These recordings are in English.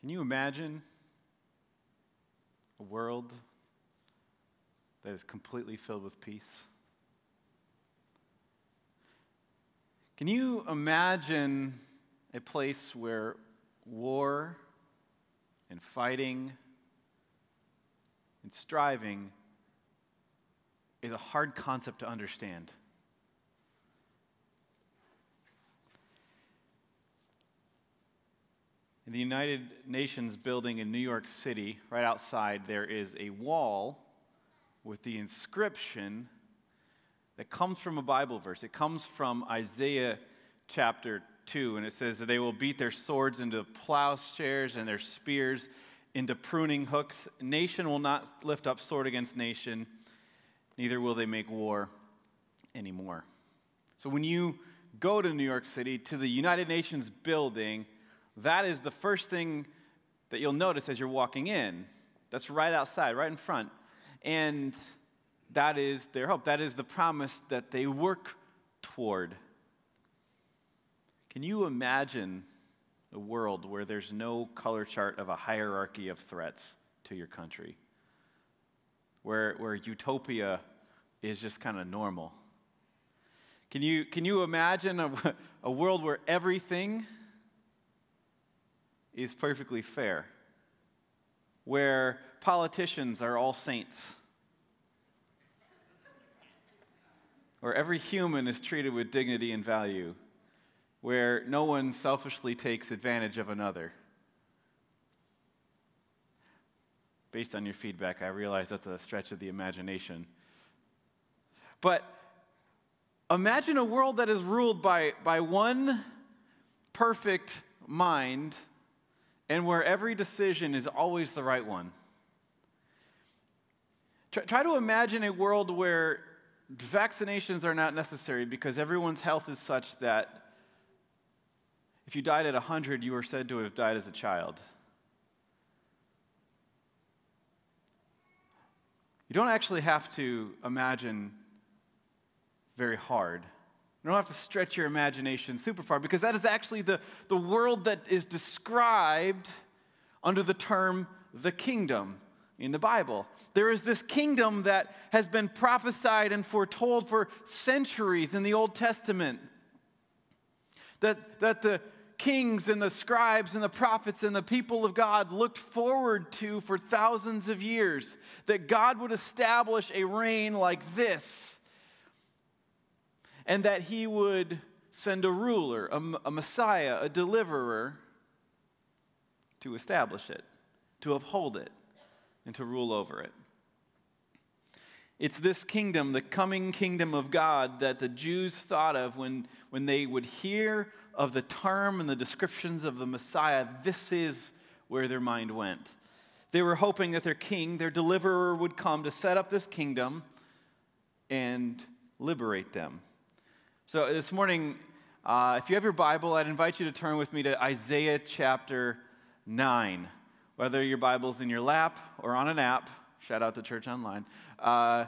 Can you imagine a world that is completely filled with peace? Can you imagine a place where war and fighting and striving is a hard concept to understand? In the United Nations building in New York City, right outside, there is a wall with the inscription that comes from a Bible verse. It comes from Isaiah chapter 2, and it says that they will beat their swords into plowshares and their spears into pruning hooks. Nation will not lift up sword against nation, neither will they make war anymore. So when you go to New York City, to the United Nations building, that is the first thing that you'll notice as you're walking in. That's right outside, right in front. And that is their hope. That is the promise that they work toward. Can you imagine a world where there's no color chart of a hierarchy of threats to your country? Where, where utopia is just kind of normal? Can you, can you imagine a, a world where everything is perfectly fair, where politicians are all saints, where every human is treated with dignity and value, where no one selfishly takes advantage of another. Based on your feedback, I realize that's a stretch of the imagination. But imagine a world that is ruled by, by one perfect mind and where every decision is always the right one. Try, to imagine a world where vaccinations are not necessary because everyone's health is such that if you died at 100, you were said to have died as a child. You don't actually have to imagine very hard you don't have to stretch your imagination super far because that is actually the, the world that is described under the term the kingdom in the Bible. There is this kingdom that has been prophesied and foretold for centuries in the Old Testament. That, that the kings and the scribes and the prophets and the people of God looked forward to for thousands of years. That God would establish a reign like this and that he would send a ruler, a, a Messiah, a deliverer to establish it, to uphold it, and to rule over it. It's this kingdom, the coming kingdom of God, that the Jews thought of when, when they would hear of the term and the descriptions of the Messiah. This is where their mind went. They were hoping that their king, their deliverer, would come to set up this kingdom and liberate them. So this morning, uh, if you have your Bible, I'd invite you to turn with me to Isaiah chapter 9. Whether your Bible's in your lap or on an app, shout out to Church Online. Uh,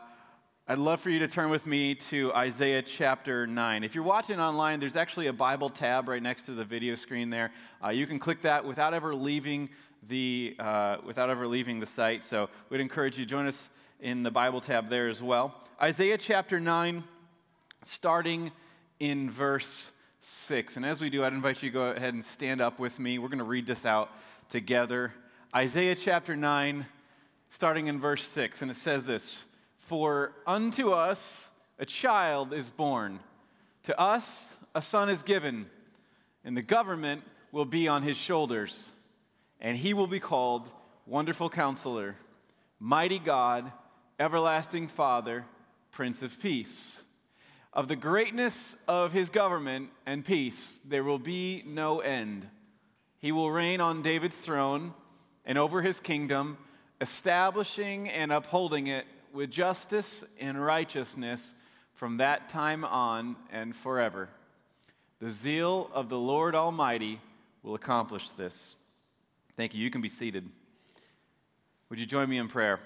I'd love for you to turn with me to Isaiah chapter 9. If you're watching online, there's actually a Bible tab right next to the video screen there. Uh, you can click that without ever leaving the, uh, without ever leaving the site. So we'd encourage you to join us in the Bible tab there as well. Isaiah chapter 9, starting in verse 6. And as we do, I'd invite you to go ahead and stand up with me. We're going to read this out together. Isaiah chapter 9, starting in verse 6. And it says this For unto us a child is born, to us a son is given, and the government will be on his shoulders. And he will be called Wonderful Counselor, Mighty God, Everlasting Father, Prince of Peace. Of the greatness of his government and peace, there will be no end. He will reign on David's throne and over his kingdom, establishing and upholding it with justice and righteousness from that time on and forever. The zeal of the Lord Almighty will accomplish this. Thank you. You can be seated. Would you join me in prayer?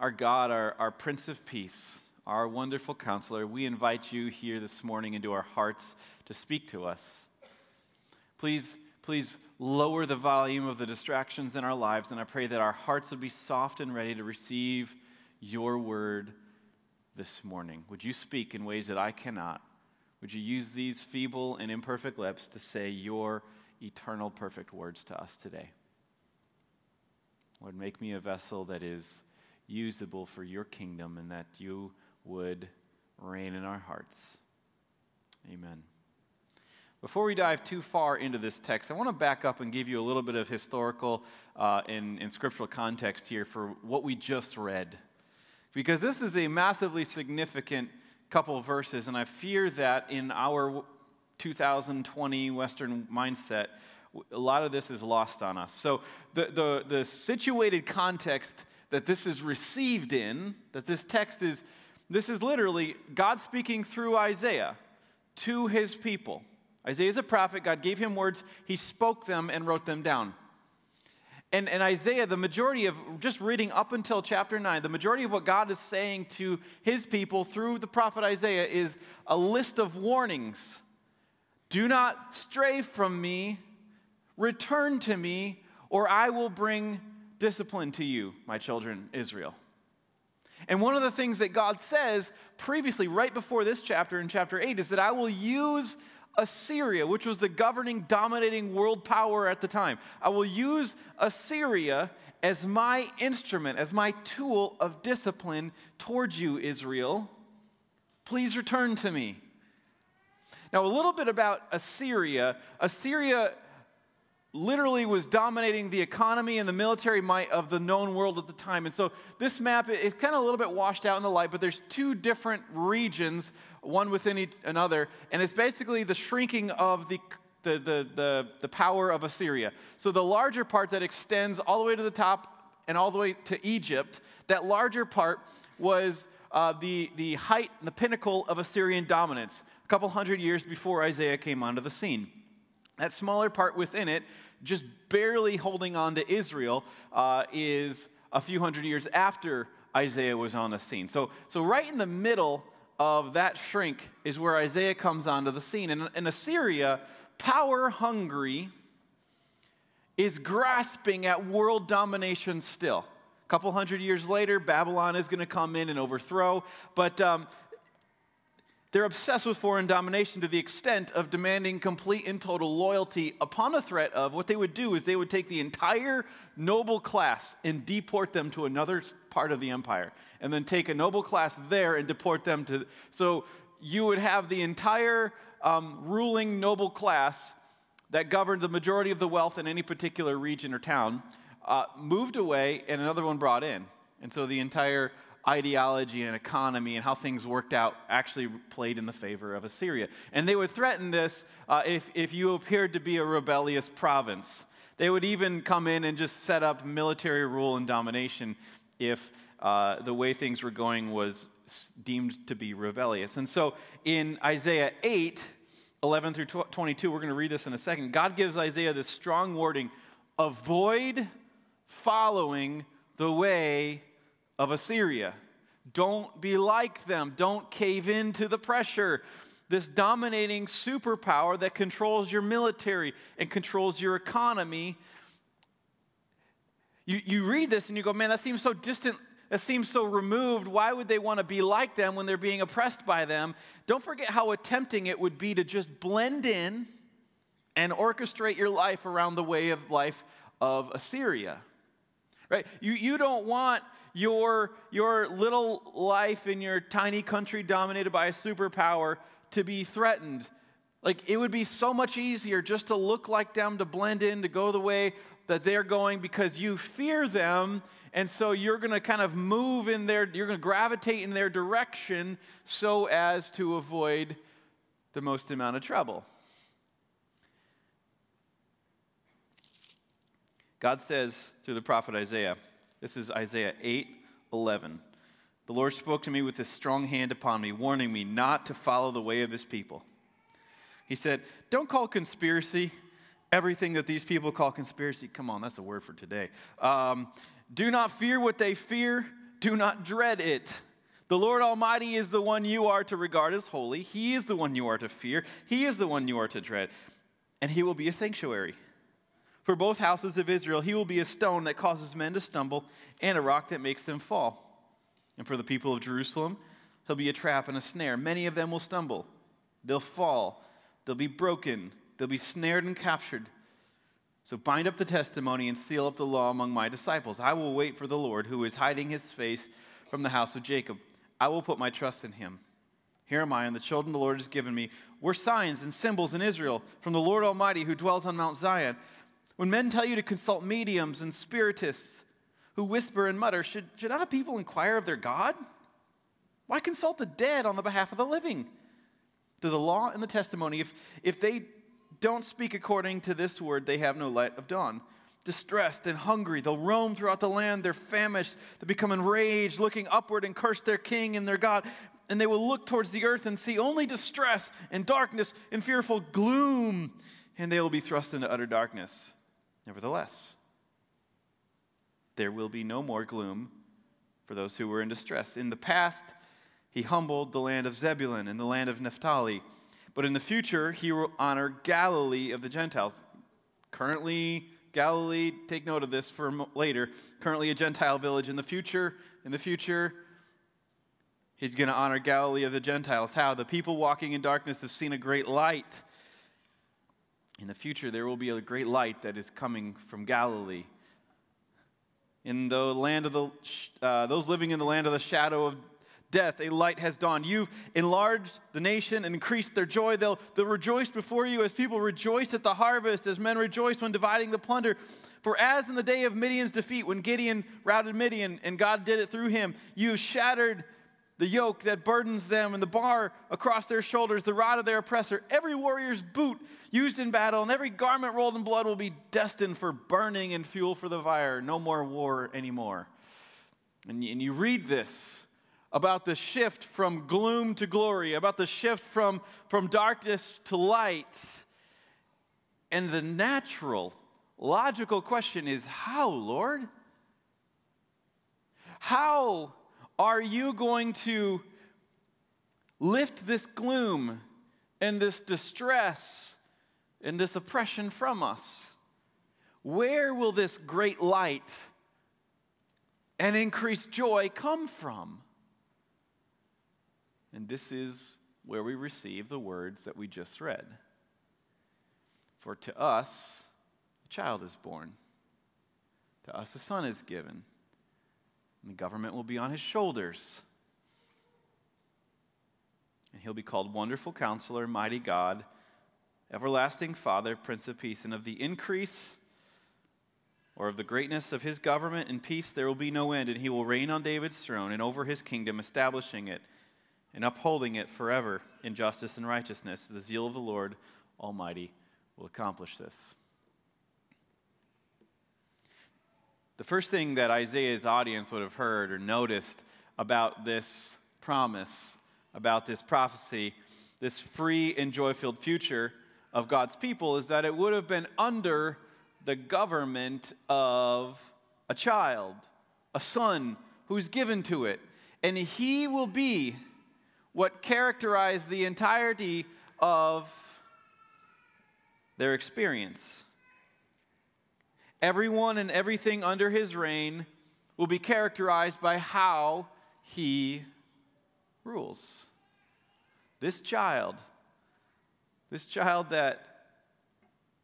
Our God, our, our Prince of Peace, our wonderful counselor, we invite you here this morning into our hearts to speak to us. Please, please lower the volume of the distractions in our lives, and I pray that our hearts would be soft and ready to receive your word this morning. Would you speak in ways that I cannot? Would you use these feeble and imperfect lips to say your eternal perfect words to us today? Lord, make me a vessel that is usable for your kingdom and that you would reign in our hearts. Amen. Before we dive too far into this text, I want to back up and give you a little bit of historical uh, and, and scriptural context here for what we just read. Because this is a massively significant couple verses, and I fear that in our 2020 Western mindset, a lot of this is lost on us. So, the, the, the situated context that this is received in, that this text is, this is literally God speaking through Isaiah to his people. Isaiah is a prophet. God gave him words. He spoke them and wrote them down. And, and Isaiah, the majority of, just reading up until chapter 9, the majority of what God is saying to his people through the prophet Isaiah is a list of warnings. Do not stray from me, return to me, or I will bring discipline to you, my children, Israel. And one of the things that God says previously, right before this chapter in chapter 8, is that I will use Assyria, which was the governing, dominating world power at the time. I will use Assyria as my instrument, as my tool of discipline towards you, Israel. Please return to me. Now, a little bit about Assyria. Assyria literally was dominating the economy and the military might of the known world at the time. And so this map is kind of a little bit washed out in the light, but there's two different regions, one within each another, and it's basically the shrinking of the the, the, the, the power of Assyria. So the larger part that extends all the way to the top and all the way to Egypt, that larger part was uh, the, the height, and the pinnacle of Assyrian dominance, a couple hundred years before Isaiah came onto the scene. That smaller part within it, just barely holding on to Israel, uh, is a few hundred years after Isaiah was on the scene. So, so right in the middle of that shrink is where Isaiah comes onto the scene. And, and Assyria, power hungry, is grasping at world domination still. A couple hundred years later, Babylon is going to come in and overthrow. But um, they're obsessed with foreign domination to the extent of demanding complete and total loyalty upon the threat of what they would do is they would take the entire noble class and deport them to another part of the empire, and then take a noble class there and deport them to. So you would have the entire um, ruling noble class that governed the majority of the wealth in any particular region or town uh, moved away, and another one brought in. And so the entire ideology and economy and how things worked out actually played in the favor of Assyria. And they would threaten this uh, if, if you appeared to be a rebellious province. They would even come in and just set up military rule and domination if uh, the way things were going was deemed to be rebellious. And so in Isaiah 8, 11 through 22, we're going to read this in a second. God gives Isaiah this strong warning avoid following the way of Assyria. Don't be like them. Don't cave into the pressure. This dominating superpower that controls your military and controls your economy. You, you read this and you go, man, that seems so distant. That seems so removed. Why would they want to be like them when they're being oppressed by them? Don't forget how tempting it would be to just blend in and orchestrate your life around the way of life of Assyria. Right? You, you don't want your, your little life in your tiny country dominated by a superpower to be threatened. Like, it would be so much easier just to look like them, to blend in, to go the way that they're going because you fear them. And so you're going to kind of move in their, you're going to gravitate in their direction so as to avoid the most amount of trouble. God says through the prophet Isaiah, this is Isaiah 8 11. The Lord spoke to me with his strong hand upon me, warning me not to follow the way of this people. He said, Don't call conspiracy everything that these people call conspiracy. Come on, that's a word for today. Um, do not fear what they fear, do not dread it. The Lord Almighty is the one you are to regard as holy. He is the one you are to fear. He is the one you are to dread. and he will be a sanctuary. For both houses of Israel, he will be a stone that causes men to stumble and a rock that makes them fall. And for the people of Jerusalem, he'll be a trap and a snare. Many of them will stumble, they'll fall, they'll be broken, they'll be snared and captured. So bind up the testimony and seal up the law among my disciples. I will wait for the Lord, who is hiding his face from the house of Jacob. I will put my trust in him. Here am I, and the children the Lord has given me. We're signs and symbols in Israel from the Lord Almighty who dwells on Mount Zion. When men tell you to consult mediums and spiritists who whisper and mutter, should, should not a people inquire of their God? Why consult the dead on the behalf of the living? To the law and the testimony, if, if they don't speak according to this word, they have no light of dawn. Distressed and hungry, they'll roam throughout the land. They're famished. They become enraged, looking upward and curse their king and their God and they will look towards the earth and see only distress and darkness and fearful gloom, and they will be thrust into utter darkness. Nevertheless, there will be no more gloom for those who were in distress. In the past, he humbled the land of Zebulun and the land of Naphtali, but in the future, he will honor Galilee of the Gentiles. Currently, Galilee, take note of this for later, currently a Gentile village. In the future, in the future, He's going to honor Galilee of the Gentiles. How? The people walking in darkness have seen a great light. In the future, there will be a great light that is coming from Galilee. In the land of the, uh, those living in the land of the shadow of death, a light has dawned. You've enlarged the nation and increased their joy. They'll, they'll rejoice before you as people rejoice at the harvest, as men rejoice when dividing the plunder. For as in the day of Midian's defeat, when Gideon routed Midian and God did it through him, you shattered the yoke that burdens them, and the bar across their shoulders, the rod of their oppressor. Every warrior's boot used in battle, and every garment rolled in blood will be destined for burning and fuel for the fire. No more war anymore. And, you read this about the shift from gloom to glory, about the shift from, from darkness to light. And the natural, logical question is how, Lord? How are you going to lift this gloom and this distress and this oppression from us? Where will this great light and increased joy come from? And this is where we receive the words that we just read. For to us, a child is born, to us, a son is given and the government will be on his shoulders. And he'll be called Wonderful Counselor, Mighty God, Everlasting Father, Prince of Peace. And of the increase or of the greatness of his government and peace, there will be no end. And he will reign on David's throne and over his kingdom, establishing it and upholding it forever in justice and righteousness. The zeal of the Lord Almighty will accomplish this. The first thing that Isaiah's audience would have heard or noticed about this promise, about this prophecy, this free and joy filled future of God's people, is that it would have been under the government of a child, a son who's given to it. And he will be what characterized the entirety of their experience. Everyone and everything under his reign will be characterized by how he rules. This child, this child that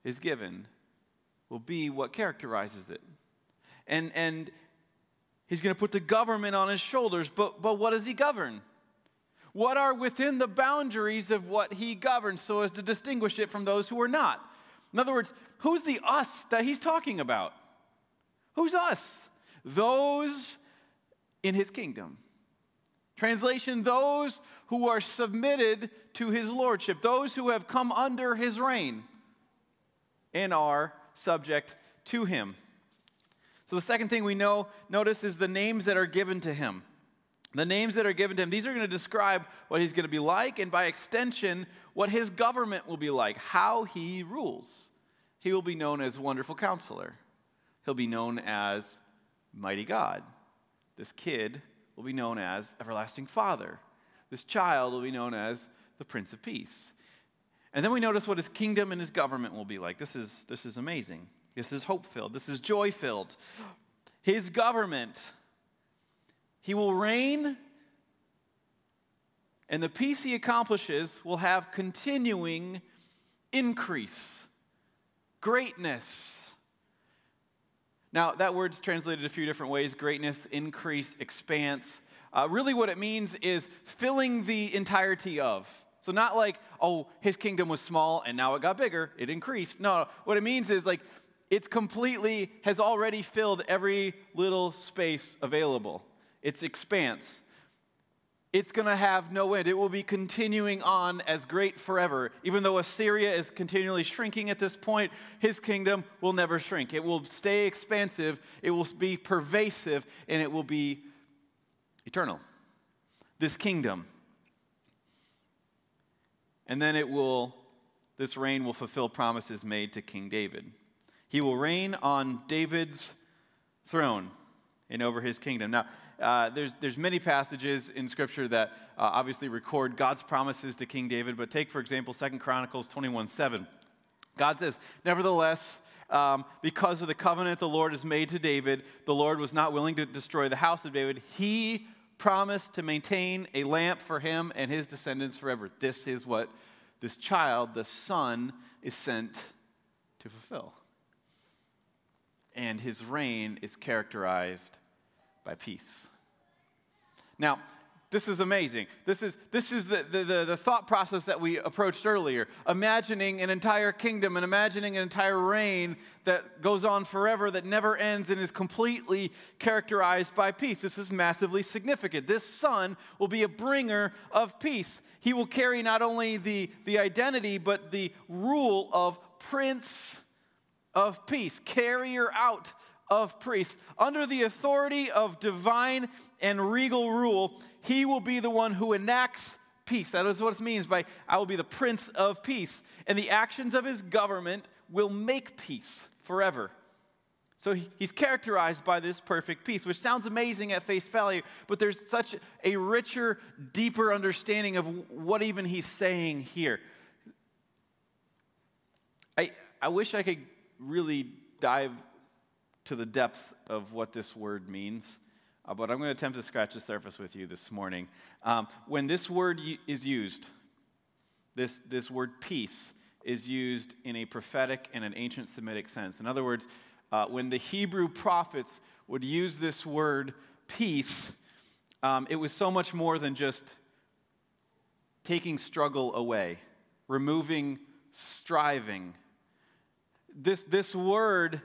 is given, will be what characterizes it. And, and he's going to put the government on his shoulders, but, but what does he govern? What are within the boundaries of what he governs so as to distinguish it from those who are not? In other words, who's the us that he's talking about? Who's us? Those in his kingdom. Translation, those who are submitted to his lordship, those who have come under his reign and are subject to him. So the second thing we know, notice is the names that are given to him. The names that are given to him, these are going to describe what he's going to be like, and by extension, what his government will be like, how he rules. He will be known as Wonderful Counselor, he'll be known as Mighty God. This kid will be known as Everlasting Father. This child will be known as the Prince of Peace. And then we notice what his kingdom and his government will be like. This is, this is amazing. This is hope filled. This is joy filled. His government, he will reign, and the peace he accomplishes will have continuing increase, greatness. Now, that word's translated a few different ways greatness, increase, expanse. Uh, really, what it means is filling the entirety of. So, not like, oh, his kingdom was small and now it got bigger, it increased. No, what it means is like it's completely, has already filled every little space available. It's expanse. It's going to have no end. It will be continuing on as great forever. Even though Assyria is continually shrinking at this point, his kingdom will never shrink. It will stay expansive, it will be pervasive, and it will be eternal. This kingdom and then it will, this reign will fulfill promises made to King David. He will reign on David's throne and over his kingdom. Now, uh, there's, there's many passages in Scripture that uh, obviously record God's promises to King David, but take, for example, Second Chronicles 21 7. God says, Nevertheless, um, because of the covenant the Lord has made to David, the Lord was not willing to destroy the house of David. He promised to maintain a lamp for him and his descendants forever. This is what this child, the son, is sent to fulfill. And his reign is characterized by peace. Now, this is amazing. This is, this is the, the, the, thought process that we approached earlier. Imagining an entire kingdom and imagining an entire reign that goes on forever, that never ends, and is completely characterized by peace. This is massively significant. This son will be a bringer of peace. He will carry not only the, the identity, but the rule of prince of peace, carrier out of priests. Under the authority of divine and regal rule, he will be the one who enacts peace. That is what it means by I will be the prince of peace. And the actions of his government will make peace forever. So he's characterized by this perfect peace, which sounds amazing at face value, but there's such a richer, deeper understanding of what even he's saying here. I, I wish I could really dive to the depth of what this word means uh, but I'm going to attempt to scratch the surface with you this morning. Um, when this word is used, this, this word peace is used in a prophetic and an ancient Semitic sense. In other words, uh, when the Hebrew prophets would use this word peace, um, it was so much more than just taking struggle away, removing striving. This, this word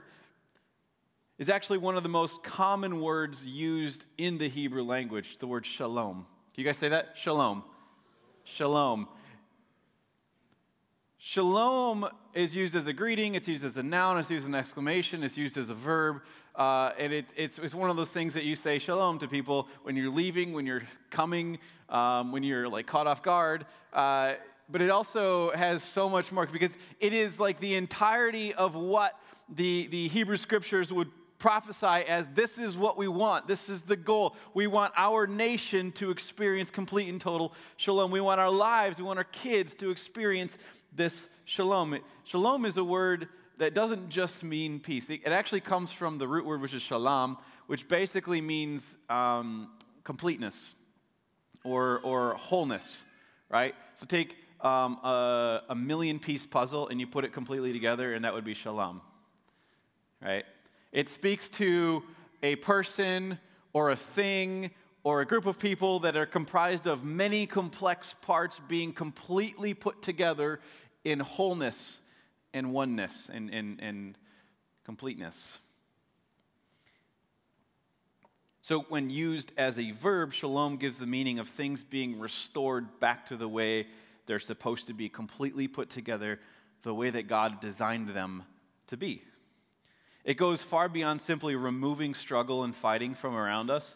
is actually one of the most common words used in the Hebrew language, the word shalom. Can you guys say that? Shalom. Shalom. Shalom is used as a greeting, it's used as a noun, it's used as an exclamation, it's used as a verb. Uh, and it, it's, it's one of those things that you say shalom to people when you're leaving, when you're coming, um, when you're like caught off guard. Uh, but it also has so much more because it is like the entirety of what the, the Hebrew scriptures would prophesy as this is what we want. This is the goal. We want our nation to experience complete and total shalom. We want our lives, we want our kids to experience this shalom. Shalom is a word that doesn't just mean peace, it actually comes from the root word, which is shalom, which basically means um, completeness or, or wholeness, right? So take um, a, a million piece puzzle and you put it completely together, and that would be shalom, right? It speaks to a person or a thing or a group of people that are comprised of many complex parts being completely put together in wholeness and oneness and, and, and completeness. So, when used as a verb, shalom gives the meaning of things being restored back to the way they're supposed to be, completely put together the way that God designed them to be. It goes far beyond simply removing struggle and fighting from around us,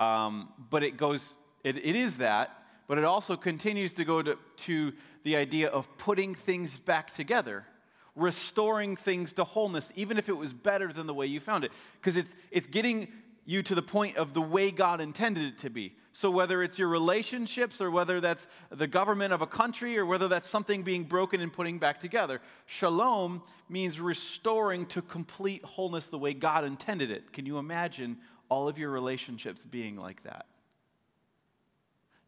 um, but it goes, it, it is that, but it also continues to go to, to the idea of putting things back together, restoring things to wholeness, even if it was better than the way you found it. Because it's, it's getting you to the point of the way God intended it to be. So, whether it's your relationships or whether that's the government of a country or whether that's something being broken and putting back together, shalom means restoring to complete wholeness the way God intended it. Can you imagine all of your relationships being like that?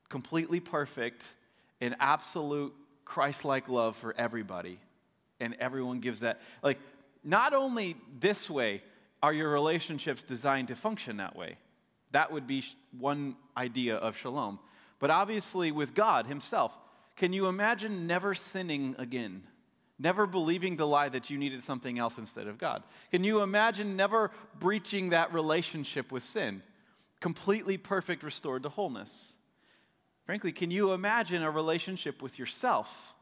Completely perfect and absolute Christ like love for everybody. And everyone gives that. Like, not only this way are your relationships designed to function that way. That would be one idea of shalom. But obviously, with God Himself, can you imagine never sinning again? Never believing the lie that you needed something else instead of God? Can you imagine never breaching that relationship with sin? Completely perfect, restored to wholeness. Frankly, can you imagine a relationship with yourself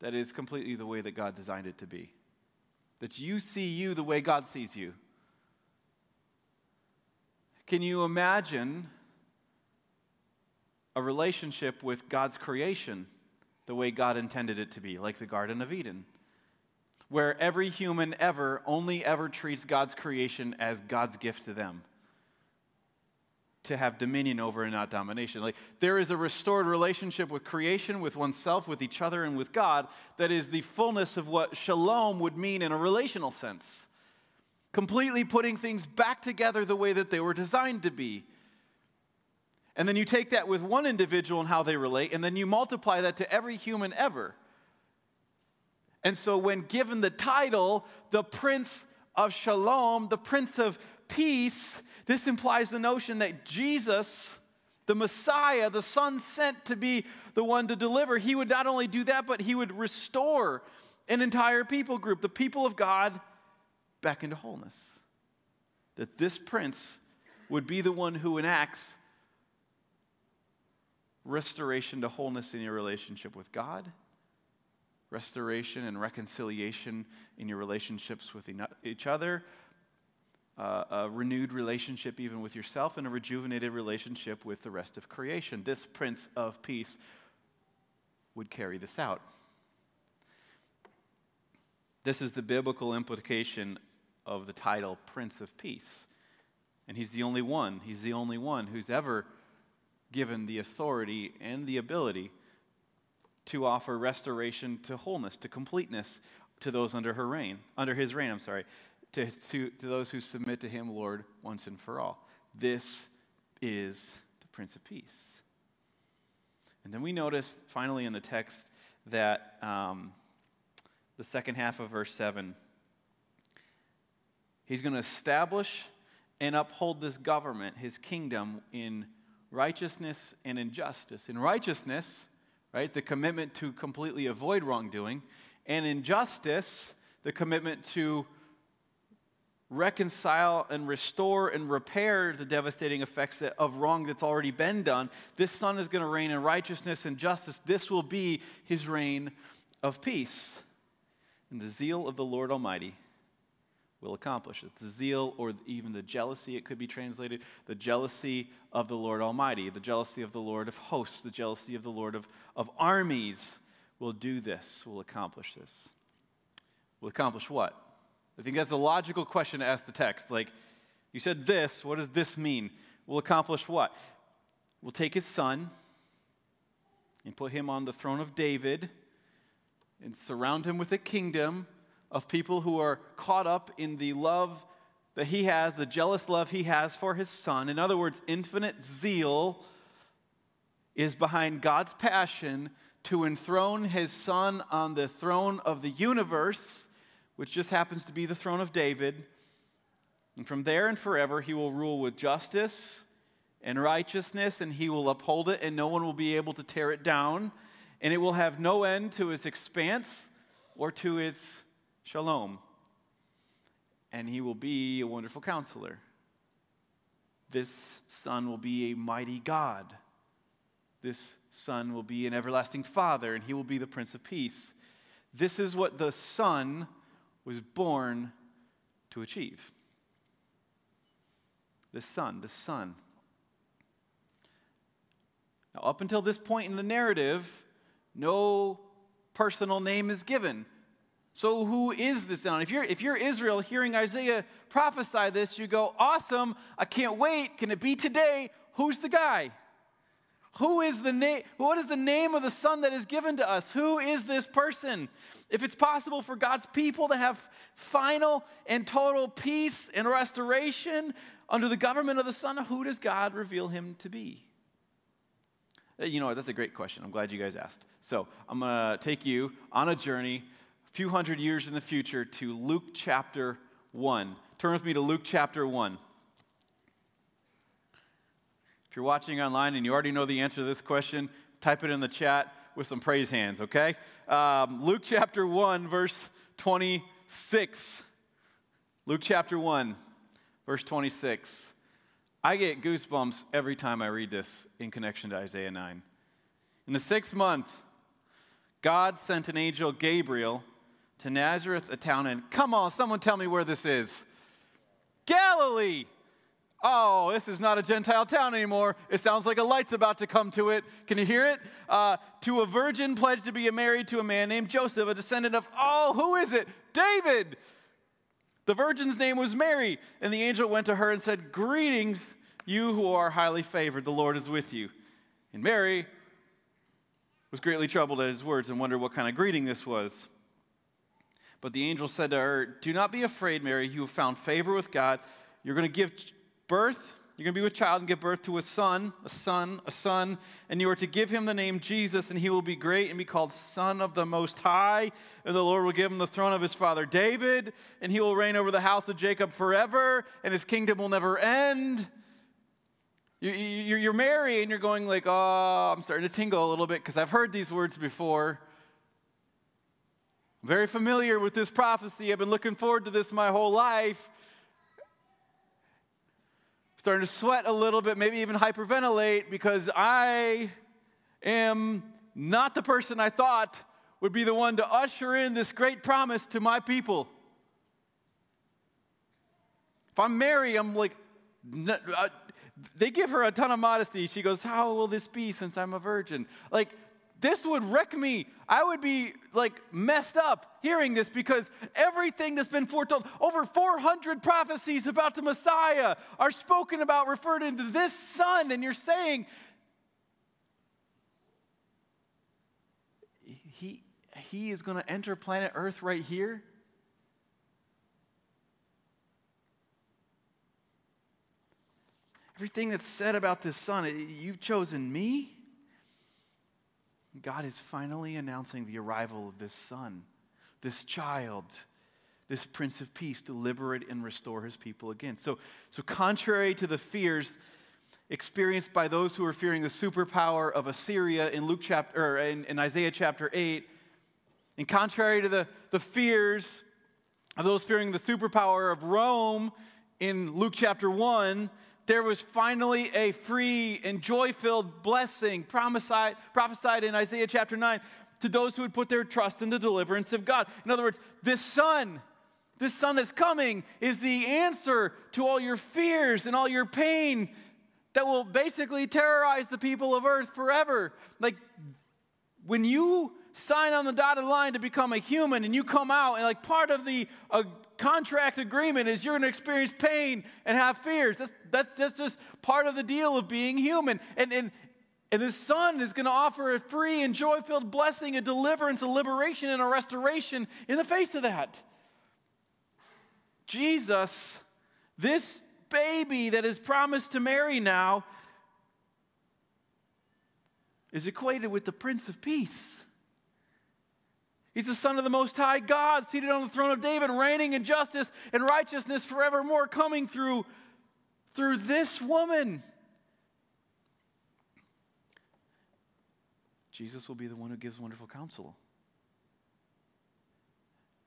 that is completely the way that God designed it to be? That you see you the way God sees you? Can you imagine a relationship with God's creation the way God intended it to be, like the Garden of Eden? Where every human ever only ever treats God's creation as God's gift to them to have dominion over and not domination. Like there is a restored relationship with creation, with oneself, with each other, and with God that is the fullness of what shalom would mean in a relational sense. Completely putting things back together the way that they were designed to be. And then you take that with one individual and how they relate, and then you multiply that to every human ever. And so, when given the title, the Prince of Shalom, the Prince of Peace, this implies the notion that Jesus, the Messiah, the Son sent to be the one to deliver, he would not only do that, but he would restore an entire people group, the people of God, back into wholeness. That this prince would be the one who enacts restoration to wholeness in your relationship with God, restoration and reconciliation in your relationships with each other, uh, a renewed relationship even with yourself and a rejuvenated relationship with the rest of creation. This Prince of Peace would carry this out. This is the biblical implication of the title Prince of Peace. And he's the only one, he's the only one who's ever given the authority and the ability to offer restoration to wholeness, to completeness to those under her reign, under his reign, I'm sorry to, to, to those who submit to him, Lord, once and for all. This is the Prince of Peace. And then we notice finally in the text that um, the second half of verse 7, he's going to establish and uphold this government, his kingdom, in righteousness and in justice. In righteousness, right, the commitment to completely avoid wrongdoing, and in justice, the commitment to reconcile and restore and repair the devastating effects of wrong that's already been done. This Son is going to reign in righteousness and justice. This will be his reign of peace. And the zeal of the Lord Almighty will accomplish it. The zeal, or even the jealousy, it could be translated, the jealousy of the Lord Almighty, the jealousy of the Lord of hosts, the jealousy of the Lord of, of armies will do this, will accomplish this. Will accomplish what? I think that's a logical question to ask the text. Like, you said this, what does this mean? We'll accomplish what? We'll take his son and put him on the throne of David and surround him with a kingdom of people who are caught up in the love that he has, the jealous love he has for his son. In other words, infinite zeal is behind God's passion to enthrone his son on the throne of the universe which just happens to be the throne of David. And from there and forever, he will rule with justice and righteousness, and he will uphold it, and no one will be able to tear it down. And it will have no end to its expanse or to its shalom. And he will be a wonderful counselor. This son will be a mighty God. This son will be an everlasting father, and he will be the Prince of Peace. This is what the son was born to achieve. The Son, the Son. Now, up until this point in the narrative, no personal name is given. So, who is this son? If you're, if you're Israel hearing Isaiah prophesy this, you go, Awesome, I can't wait. Can it be today? Who's the guy? Who is the name? What is the name of the son that is given to us? Who is this person? If it's possible for God's people to have final and total peace and restoration under the government of the Son, who does God reveal him to be? Uh, you know? That's a great question. I'm glad you guys asked. So I'm going to take you on a journey a few hundred years in the future to Luke chapter 1. Turn with me to Luke chapter 1. If you're watching online and you already know the answer to this question, type it in the chat with some praise hands, okay? Um, Luke chapter 1, verse 26. Luke chapter 1, verse 26. I get goosebumps every time I read this in connection to Isaiah 9. In the sixth month, God sent an angel, Gabriel, to Nazareth, a town in, come on, someone tell me where this is. Galilee Oh, this is not a Gentile town anymore. It sounds like a light's about to come to it. Can you hear it? Uh, to a virgin pledged to be married to a man named Joseph, a descendant of, oh, who is it? David. The virgin's name was Mary. And the angel went to her and said, Greetings, you who are highly favored. The Lord is with you. And Mary was greatly troubled at his words and wondered what kind of greeting this was. But the angel said to her, Do not be afraid, Mary. You have found favor with God. You're going to give birth, you're going to be with child and give birth to a son, a son, a son, and you are to give him the name Jesus, and he will be great and be called Son of the Most High. And the Lord will give him the throne of his father David, and he will reign over the house of Jacob forever, and his kingdom will never end. You're Mary, and you're going like, oh, I'm starting to tingle a little bit because I've heard these words before. I'm very familiar with this prophecy. I've been looking forward to this my whole life starting to sweat a little bit, maybe even hyperventilate because I am not the person I thought would be the one to usher in this great promise to my people. If I'm Mary, I'm like, uh, they give her a ton of modesty. She goes, How will this be since I'm a virgin? Like, this would wreck me. I would be like messed up hearing this because everything that's been foretold, over 400 prophecies about the Messiah are spoken about, referred into this son, and you're saying, he, he is going to enter planet Earth right here? Everything that's said about this son, you've chosen me? God is finally announcing the arrival of this son, this child, this Prince of Peace to liberate and restore his people again. So, so contrary to the fears experienced by those who are fearing the superpower of Assyria in Luke chapter or in, in Isaiah chapter 8, and contrary to the, the fears of those fearing the superpower of Rome in Luke chapter 1, there was finally a free and joy filled blessing prophesied, prophesied in Isaiah chapter 9 to those who would put their trust in the deliverance of God. In other words, this son, this son that's coming, is the answer to all your fears and all your pain that will basically terrorize the people of earth forever. Like when you sign on the dotted line to become a human and you come out and like part of the uh, contract agreement is you're going to experience pain and have fears. That's, that's, that's just part of the deal of being human. And, and, and the son is going to offer a free and joy-filled blessing a deliverance a liberation and a restoration in the face of that. Jesus this baby that is promised to mary now is equated with the prince of peace He's the Son of the Most High God, seated on the throne of David, reigning in justice and righteousness forevermore, coming through, through this woman. Jesus will be the one who gives wonderful counsel.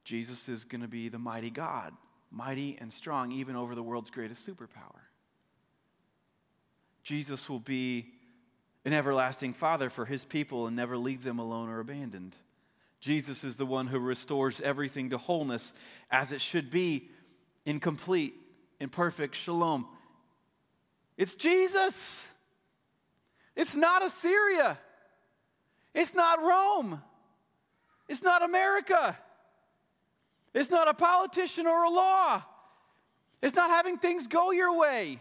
Jesus is going to be the mighty God, mighty and strong, even over the world's greatest superpower. Jesus will be an everlasting Father for his people and never leave them alone or abandoned. Jesus is the one who restores everything to wholeness as it should be in complete, in perfect shalom. It's Jesus. It's not Assyria. It's not Rome. It's not America. It's not a politician or a law. It's not having things go your way.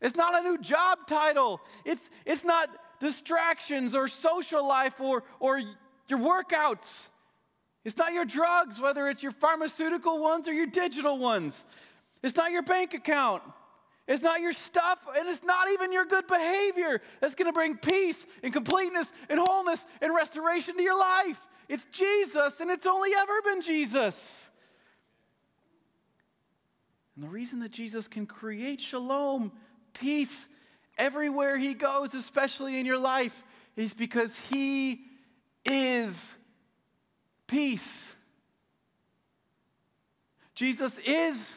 It's not a new job title. It's, it's not distractions or social life or, or your workouts. It's not your drugs, whether it's your pharmaceutical ones or your digital ones. It's not your bank account. It's not your stuff, and it's not even your good behavior that's going to bring peace and completeness and wholeness and restoration to your life. It's Jesus, and it's only ever been Jesus. And the reason that Jesus can create shalom, peace, everywhere he goes, especially in your life, is because he is peace. Jesus is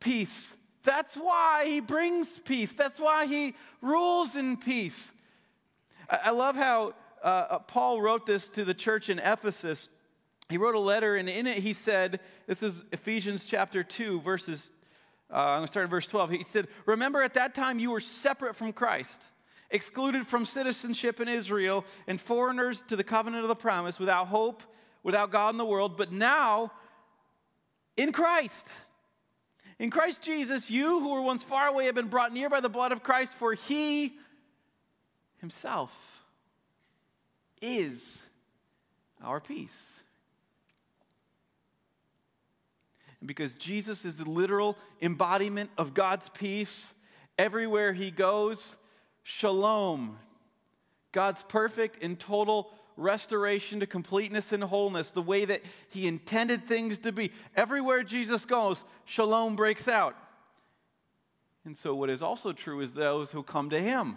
peace. That's why he brings peace. That's why he rules in peace. I, love how uh, uh, Paul wrote this to the church in Ephesus. He wrote a letter, and in it he said, This is Ephesians chapter 2, verses, uh, I'm going to start in verse 12. He said, Remember at that time you were separate from Christ, excluded from citizenship in Israel, and foreigners to the covenant of the promise, without hope, without God in the world. But now, in Christ, in Christ Jesus, you who were once far away have been brought near by the blood of Christ, for he himself is our peace. And because Jesus is the literal embodiment of God's peace, everywhere he goes, shalom, God's perfect and total restoration to completeness and wholeness, the way that He intended things to be. Everywhere Jesus goes, shalom breaks out. And so, what is also true is those who come to Him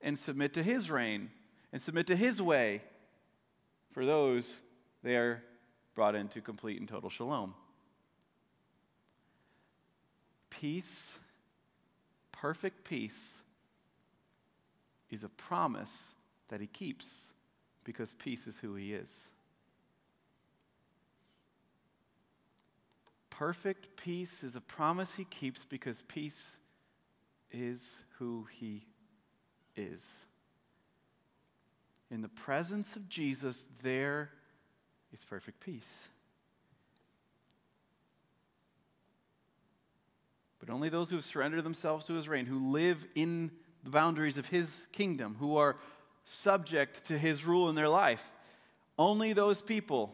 and submit to His reign and submit to His way, for those, they are brought into complete and total shalom. Peace, perfect peace, is a promise that He keeps because peace is who He is. Perfect peace is a promise He keeps because peace is who He is. In the presence of Jesus, there is perfect peace. But only those who have surrendered themselves to his reign, who live in the boundaries of his kingdom, who are subject to his rule in their life. Only those people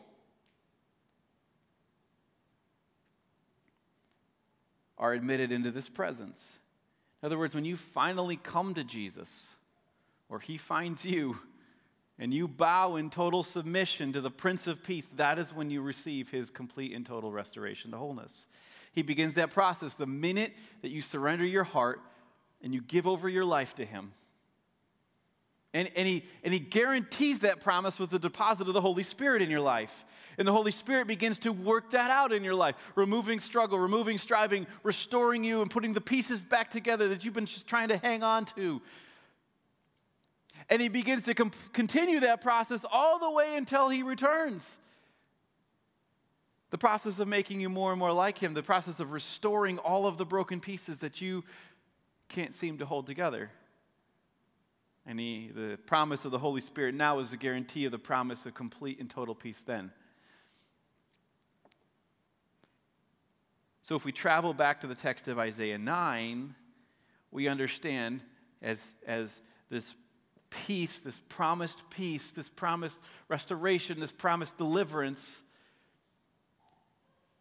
are admitted into this presence. In other words, when you finally come to Jesus, or he finds you, and you bow in total submission to the Prince of Peace, that is when you receive his complete and total restoration to wholeness. He begins that process the minute that you surrender your heart and you give over your life to him. And, and, he, and he guarantees that promise with the deposit of the Holy Spirit in your life. And the Holy Spirit begins to work that out in your life, removing struggle, removing striving, restoring you, and putting the pieces back together that you've been just trying to hang on to. And he begins to com- continue that process all the way until he returns. The process of making you more and more like him, the process of restoring all of the broken pieces that you can't seem to hold together. And he, the promise of the Holy Spirit now is the guarantee of the promise of complete and total peace then. So if we travel back to the text of Isaiah 9, we understand as, as this peace, this promised peace, this promised restoration, this promised deliverance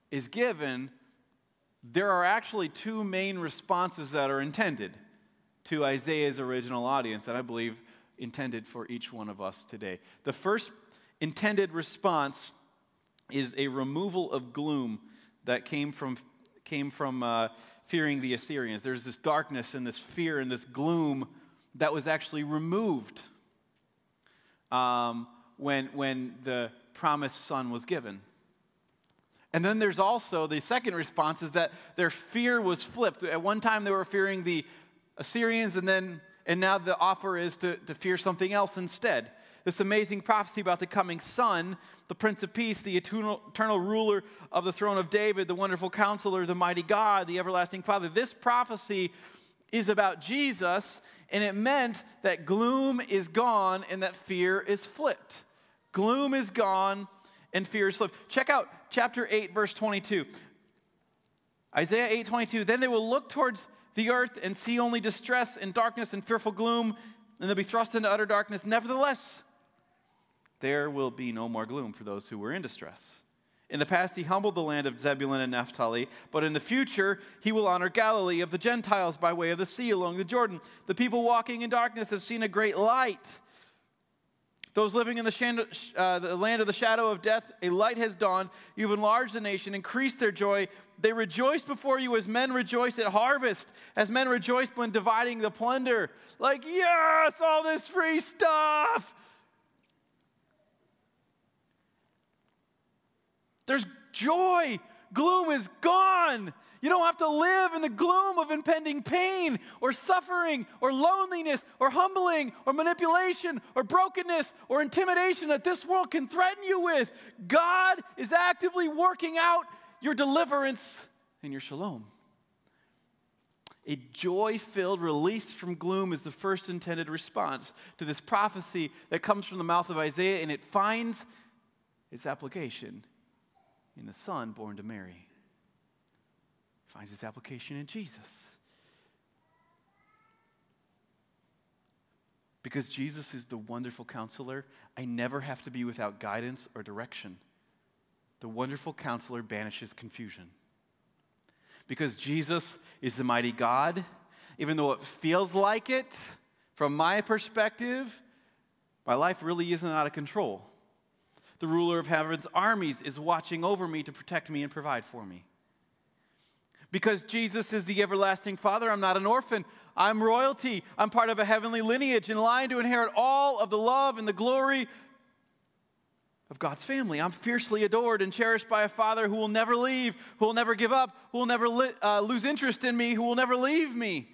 is given, there are actually two main responses that are intended to Isaiah's original audience that I believe intended for each one of us today. The first intended response is a removal of gloom that came from, came from uh, fearing the Assyrians. There's this darkness and this fear and this gloom that was actually removed um, when, when the promised son was given. And then there's also the second response is that their fear was flipped. At one time, they were fearing the Assyrians, and then and now the offer is to, to fear something else instead. This amazing prophecy about the coming Son, the Prince of Peace, the eternal, eternal ruler of the throne of David, the wonderful counselor, the mighty God, the everlasting Father. This prophecy is about Jesus, and it meant that gloom is gone and that fear is flipped. Gloom is gone and fear is flipped. Check out chapter 8, verse 22. Isaiah 8, 22. Then they will look towards the earth and see only distress and darkness and fearful gloom, and they'll be thrust into utter darkness. Nevertheless, there will be no more gloom for those who were in distress. In the past, he humbled the land of Zebulun and Naphtali, but in the future, he will honor Galilee of the Gentiles by way of the sea along the Jordan. The people walking in darkness have seen a great light. Those living in the, uh, the, land of the shadow of death, a light has dawned. You've enlarged the nation, increased their joy. They rejoice before you as men rejoice at harvest, as men rejoice when dividing the plunder. Like, yes, all this free stuff. There's joy. Gloom is gone. You don't have to live in the gloom of impending pain or suffering or loneliness or humbling or manipulation or brokenness or intimidation that this world can threaten you with. God is actively working out your deliverance and your shalom. A joy filled release from gloom is the first intended response to this prophecy that comes from the mouth of Isaiah, and it finds its application in the Son born to Mary finds its application in Jesus. Because Jesus is the wonderful counselor, I never have to be without guidance or direction. The wonderful counselor banishes confusion. Because Jesus is the mighty God, even though it feels like it, from my perspective, my life really isn't out of control. The ruler of heaven's armies is watching over me to protect me and provide for me. Because Jesus is the everlasting Father, I'm not an orphan. I'm royalty. I'm part of a heavenly lineage in line to inherit all of the love and the glory of God's family. I'm fiercely adored and cherished by a Father who will never leave, who will never give up, who will never li- uh, lose interest in me, who will never leave me.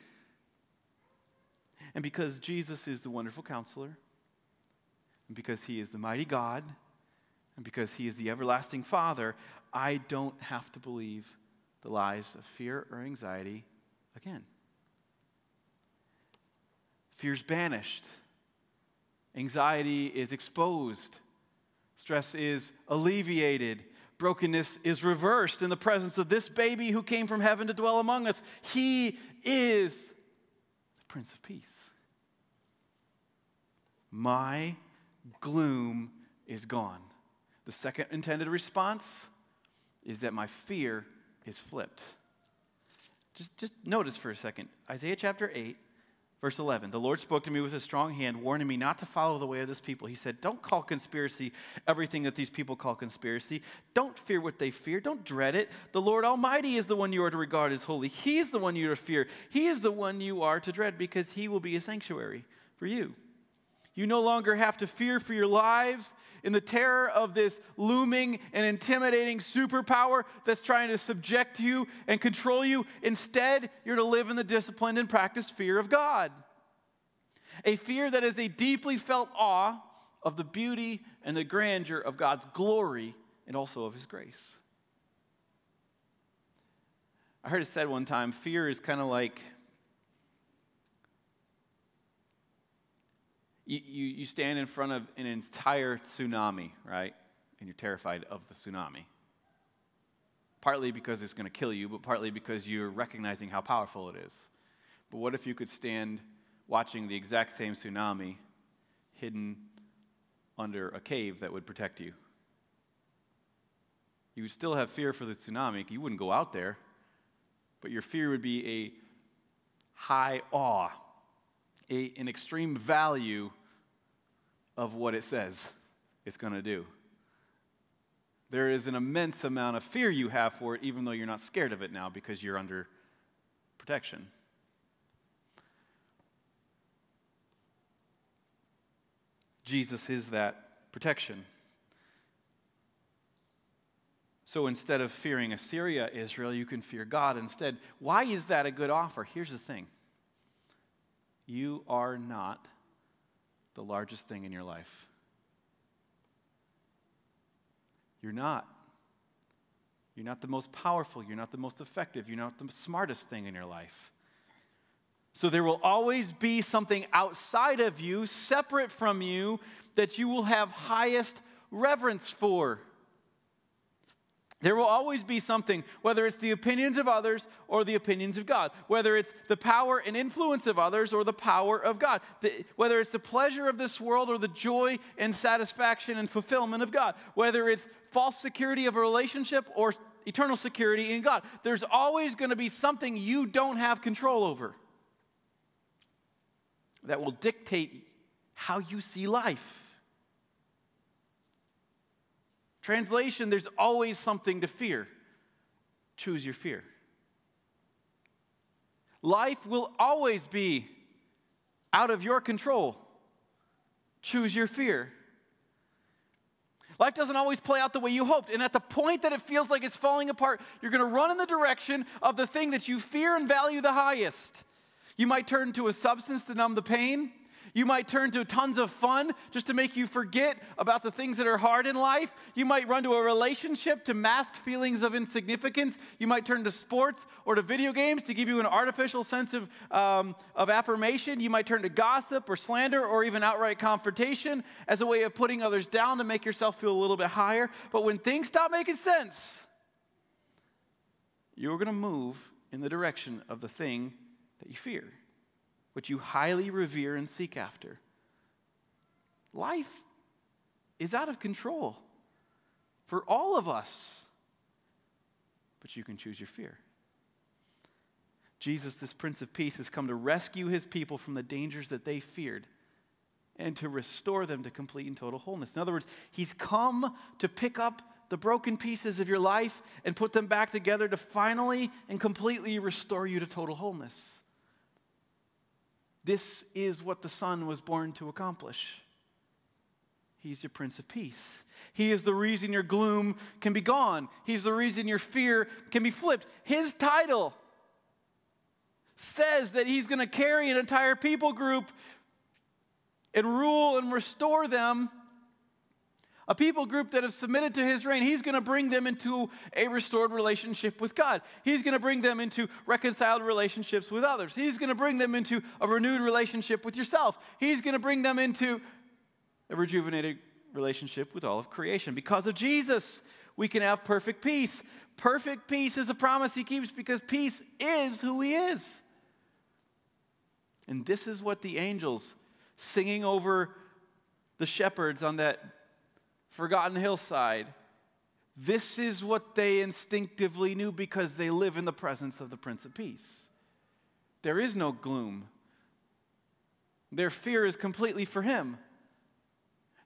And because Jesus is the wonderful counselor, and because he is the mighty God, and because he is the everlasting Father, I don't have to believe the lies of fear or anxiety again. Fear's banished, anxiety is exposed, stress is alleviated. Brokenness is reversed in the presence of this baby who came from heaven to dwell among us. He is the Prince of Peace. My gloom is gone. The second intended response is that my fear is flipped. Just, just notice for a second Isaiah chapter 8, verse 11. The Lord spoke to me with a strong hand, warning me not to follow the way of this people. He said, Don't call conspiracy everything that these people call conspiracy. Don't fear what they fear. Don't dread it. The Lord Almighty is the one you are to regard as holy. He is the one you are to fear. He is the one you are to dread because he will be a sanctuary for you. You no longer have to fear for your lives in the terror of this looming and intimidating superpower that's trying to subject you and control you. Instead, you're to live in the disciplined and practiced fear of God. A fear that is a deeply felt awe of the beauty and the grandeur of God's glory and also of His grace. I heard it said one time fear is kind of like you, you, you stand in front of an entire tsunami, right? And you're terrified of the tsunami. Partly because it's going to kill you, but partly because you're recognizing how powerful it is. But what if you could stand watching the exact same tsunami hidden under a cave that would protect you? You would still have fear for the tsunami. You wouldn't go out there, but your fear would be a high awe, a, an extreme value of what it says it's going to do. There is an immense amount of fear you have for it, even though you're not scared of it now because you're under protection. Jesus is that protection. So instead of fearing Assyria, Israel, you can fear God instead. Why is that a good offer? Here's the thing you are not the largest thing in your life. You're not. You're not the most powerful. You're not the most effective. You're not the smartest thing in your life. So there will always be something outside of you, separate from you, that you will have highest reverence for. There will always be something, whether it's the opinions of others or the opinions of God, whether it's the power and influence of others or the power of God, the, whether it's the pleasure of this world or the joy and satisfaction and fulfillment of God, whether it's false security of a relationship or eternal security in God. There's always going to be something you don't have control over that will dictate how you see life. Translation, there's always something to fear. Choose your fear. Life will always be out of your control. Choose your fear. Life doesn't always play out the way you hoped. And at the point that it feels like it's falling apart, you're going to run in the direction of the thing that you fear and value the highest. You might turn to a substance to numb the pain. You might turn to tons of fun just to make you forget about the things that are hard in life. You might run to a relationship to mask feelings of insignificance. You might turn to sports or to video games to give you an artificial sense of, um, of affirmation. You might turn to gossip or slander or even outright confrontation as a way of putting others down to make yourself feel a little bit higher. But when things stop making sense, you're going to move in the direction of the thing that you fear what you highly revere and seek after. Life is out of control for all of us, but you can choose your fear. Jesus, this Prince of Peace, has come to rescue his people from the dangers that they feared and to restore them to complete and total wholeness. In other words, he's come to pick up the broken pieces of your life and put them back together to finally and completely restore you to total wholeness. This is what the Son was born to accomplish. He's your Prince of Peace. He is the reason your gloom can be gone. He's the reason your fear can be flipped. His title says that he's going to carry an entire people group and rule and restore them a people group that have submitted to his reign, he's going to bring them into a restored relationship with God. He's going to bring them into reconciled relationships with others. He's going to bring them into a renewed relationship with yourself. He's going to bring them into a rejuvenated relationship with all of creation. Because of Jesus, we can have perfect peace. Perfect peace is a promise he keeps because peace is who he is. And this is what the angels singing over the shepherds on that forgotten hillside. This is what they instinctively knew because they live in the presence of the Prince of Peace. There is no gloom. Their fear is completely for him.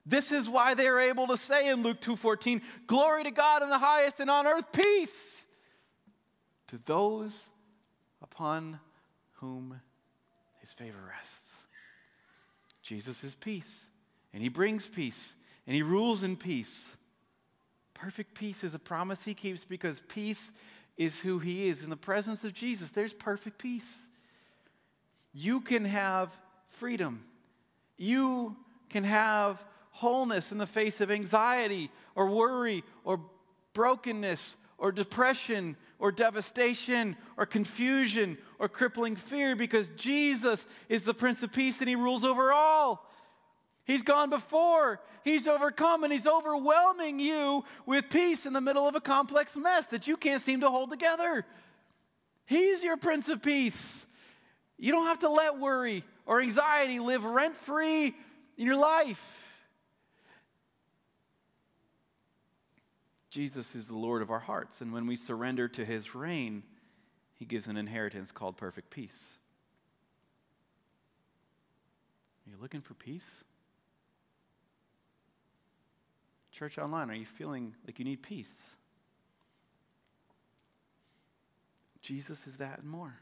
This is why they are able to say in Luke 2:14, "Glory to God in the highest and on earth peace to those upon whom his favor rests." Jesus is peace, and he brings peace and he rules in peace. Perfect peace is a promise he keeps because peace is who he is. In the presence of Jesus, there's perfect peace. You can have freedom. You can have wholeness in the face of anxiety or worry or brokenness or depression or devastation or confusion or crippling fear because Jesus is the Prince of Peace and He rules over all. He's gone before. He's overcome and he's overwhelming you with peace in the middle of a complex mess that you can't seem to hold together. He's your Prince of Peace. You don't have to let worry or anxiety live rent free in your life. Jesus is the Lord of our hearts, and when we surrender to his reign, he gives an inheritance called perfect peace. Are you looking for peace? Church Online, are you feeling like you need peace? Jesus is that and more.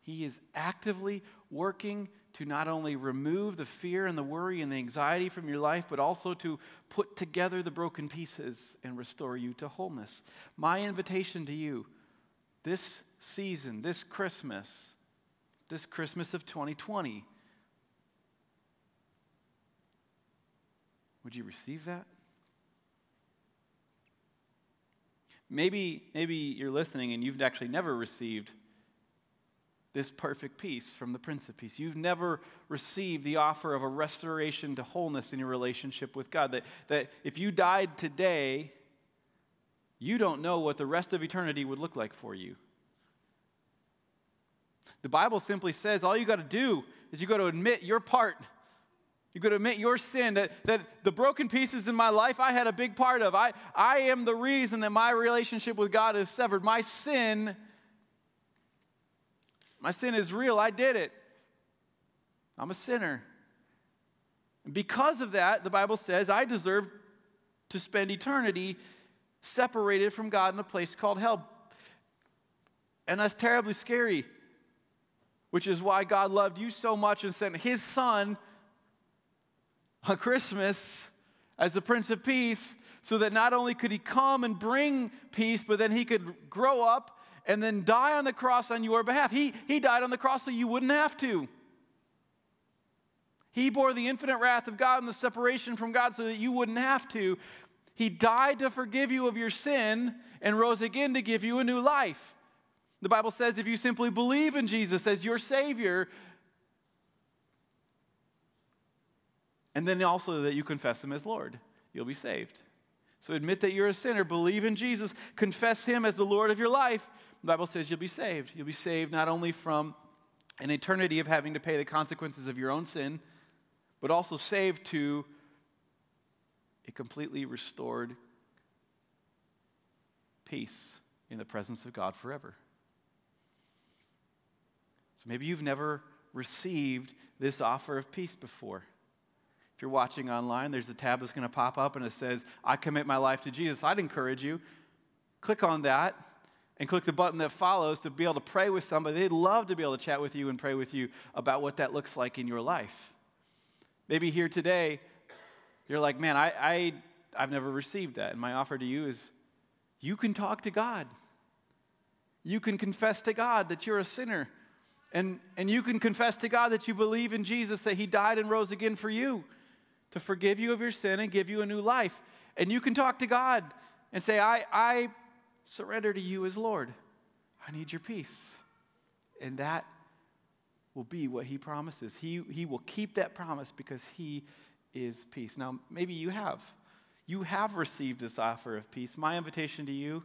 He is actively working to not only remove the fear and the worry and the anxiety from your life, but also to put together the broken pieces and restore you to wholeness. My invitation to you this season, this Christmas, this Christmas of 2020, would you receive that? Maybe, maybe you're listening and you've actually never received this perfect peace from the Prince of Peace. You've never received the offer of a restoration to wholeness in your relationship with God. That, that if you died today, you don't know what the rest of eternity would look like for you. The Bible simply says all you got to do is you got to admit your part. You to admit your sin, that, that the broken pieces in my life I had a big part of. I, I am the reason that my relationship with God is severed. My sin, my sin is real. I did it. I'm a sinner. And because of that, the Bible says I deserve to spend eternity separated from God in a place called hell. And that's terribly scary, which is why God loved you so much and sent his son on Christmas as the Prince of Peace so that not only could he come and bring peace, but then he could grow up and then die on the cross on your behalf. He, he died on the cross so you wouldn't have to. He bore the infinite wrath of God and the separation from God so that you wouldn't have to. He died to forgive you of your sin and rose again to give you a new life. The Bible says if you simply believe in Jesus as your Savior, and then also that you confess Him as Lord, you'll be saved. So admit that you're a sinner, believe in Jesus, confess Him as the Lord of your life. The Bible says you'll be saved. You'll be saved not only from an eternity of having to pay the consequences of your own sin, but also saved to a completely restored peace in the presence of God forever. So maybe you've never received this offer of peace before. If you're watching online, there's a tab that's going to pop up and it says, I commit my life to Jesus. I'd encourage you, click on that and click the button that follows to be able to pray with somebody. They'd love to be able to chat with you and pray with you about what that looks like in your life. Maybe here today, you're like, man, I, I, I've never received that. And my offer to you is you can talk to God. You can confess to God that you're a sinner. And, and you can confess to God that you believe in Jesus, that He died and rose again for you to forgive you of your sin and give you a new life. And you can talk to God and say, I, I surrender to you as Lord. I need your peace. And that will be what He promises. He, he will keep that promise because He is peace. Now, maybe you have. You have received this offer of peace. My invitation to you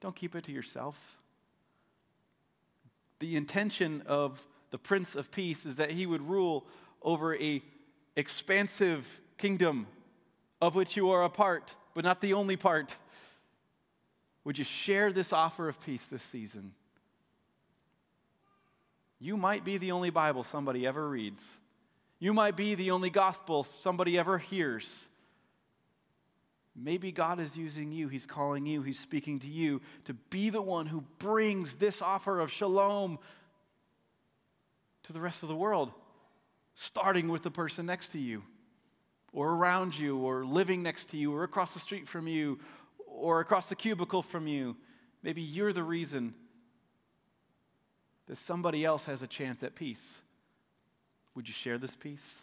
don't keep it to yourself. The intention of the Prince of Peace is that he would rule over a expansive kingdom of which you are a part, but not the only part. Would you share this offer of peace this season? You might be the only Bible somebody ever reads. You might be the only gospel somebody ever hears. Maybe God is using you, He's calling you, He's speaking to you to be the one who brings this offer of shalom to the rest of the world, starting with the person next to you, or around you, or living next to you, or across the street from you, or across the cubicle from you. Maybe you're the reason that somebody else has a chance at peace. Would you share this peace?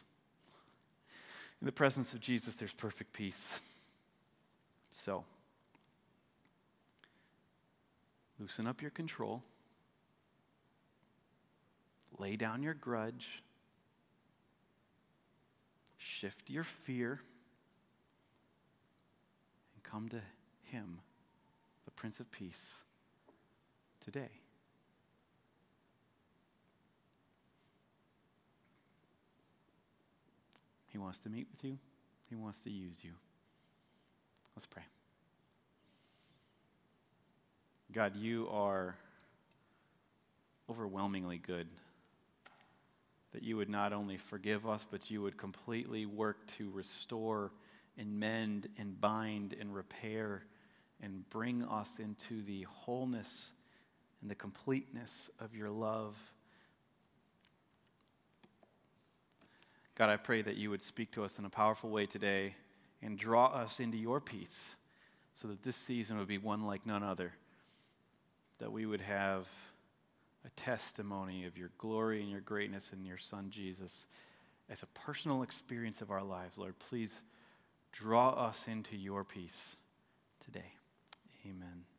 In the presence of Jesus, there's perfect peace. So, loosen up your control, lay down your grudge, shift your fear, and come to Him, the Prince of Peace, today. He wants to meet with you, He wants to use you. Let's pray. God, you are overwhelmingly good. That you would not only forgive us, but you would completely work to restore and mend and bind and repair and bring us into the wholeness and the completeness of your love God, I pray that you would speak to us in a powerful way today and draw us into your peace so that this season would be one like none other. That we would have a testimony of your glory and your greatness in your Son Jesus as a personal experience of our lives. Lord, please draw us into your peace today. Amen.